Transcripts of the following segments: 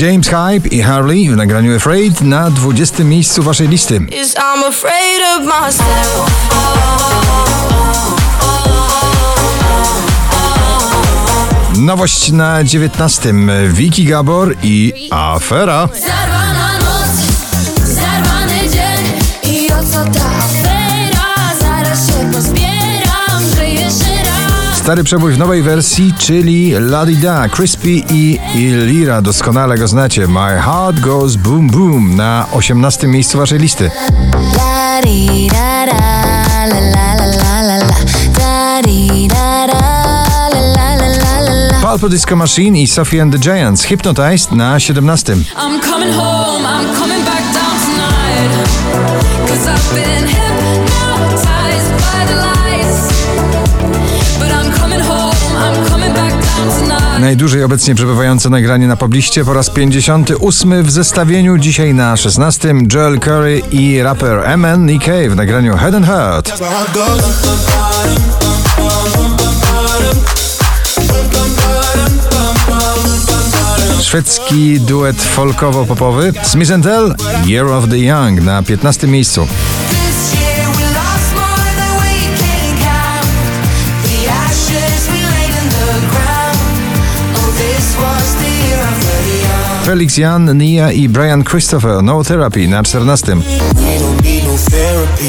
James Hype i Harley w nagraniu Afraid na 20 miejscu waszej listy. Nowość na 19. Wiki Gabor i Afera. Stary przebój w nowej wersji, czyli Ladida, Crispy i Ilira. Doskonale go znacie. My Heart Goes Boom Boom na 18. miejscu waszej listy. Pulp Disco Machine i Sophie and the Giants. Hypnotized na 17. I'm coming home, I'm coming back down tonight. Cause I've been hypnotized by the lights. Najdłużej obecnie przebywające nagranie na pobliście po raz 58 w zestawieniu. Dzisiaj na 16. Joel Curry i raper MNEK w nagraniu Head and Heart. Szwedzki duet folkowo-popowy Smith Tell Year of the Young na 15. miejscu. Felix Jan, Nia i Brian Christopher No Therapy na 14. We don't need no therapy.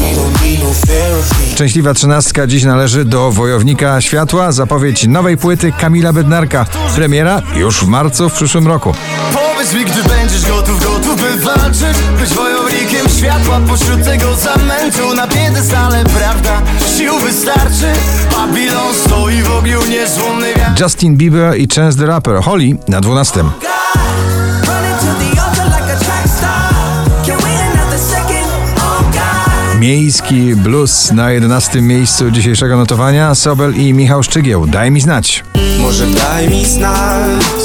We don't need no therapy. Szczęśliwa trzynastka dziś należy do Wojownika Światła. Zapowiedź nowej płyty Kamila Bednarka. Premiera już w marcu w przyszłym roku. Powiedz mi, gdy będziesz gotów, gotów by walczyć Być wojownikiem światła pośród tego zamętu Na piedestale, prawda, sił wystarczy Babilon stoi w ogniu niezłomny wiatr Justin Bieber i Chance the Rapper Holly na 12. Running to the altar like a track star Can't wait another second, oh God Miejski blues na 11 miejscu dzisiejszego notowania. Sobel i Michał Szczygieł. Daj mi znać. Może daj mi znać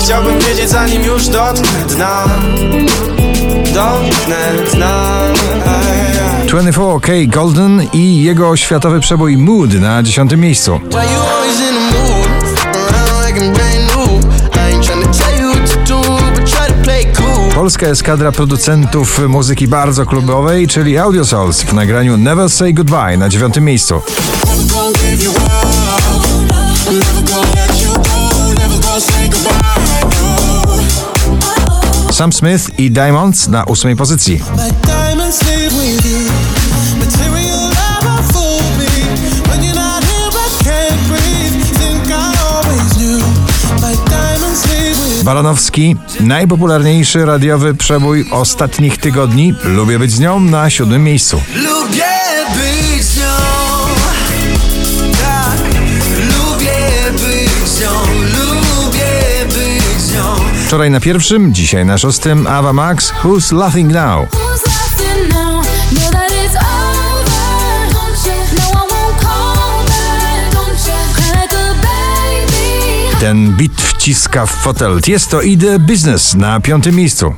Chciałbym wiedzieć zanim już dotknę dna Dotknę dna 24K Golden i jego światowy przebój Mood na 10 miejscu. Cool Polska eskadra producentów muzyki bardzo klubowej, czyli Audio Souls w nagraniu Never Say Goodbye na 9 miejscu. No. Sam Smith i Diamonds na 8 pozycji. Baranowski, najpopularniejszy radiowy przebój ostatnich tygodni. Lubię być z nią na 7 miejscu. Lubię być z nią Tak, lubię być z nią Lubię być z nią Wczoraj na pierwszym, dzisiaj na szóstym Ava Max, Who's Laughing Now? Who's laughing now? Ten bit wciska w fotel. Jest to i The Business na piątym miejscu.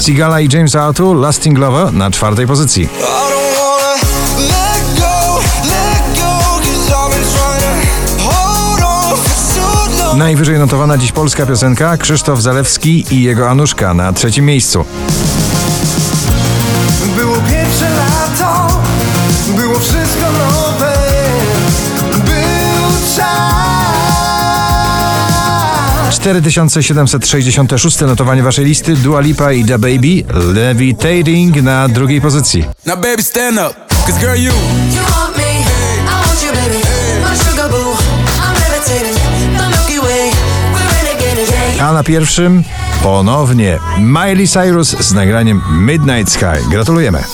Sigala i James Arthur, Lasting Lover na czwartej pozycji. Najwyżej notowana dziś polska piosenka Krzysztof Zalewski i jego Anuszka na trzecim miejscu. 4766 notowanie waszej listy Dua Lipa i Da Baby Levitating na drugiej pozycji. Now, baby, stand up. Cause, girl, you. You want me, I want you, baby. My sugar boo, I'm levitating. The Milky Way, we're renegading. Yeah, A na pierwszym ponownie Miley Cyrus z nagraniem Midnight Sky. Gratulujemy.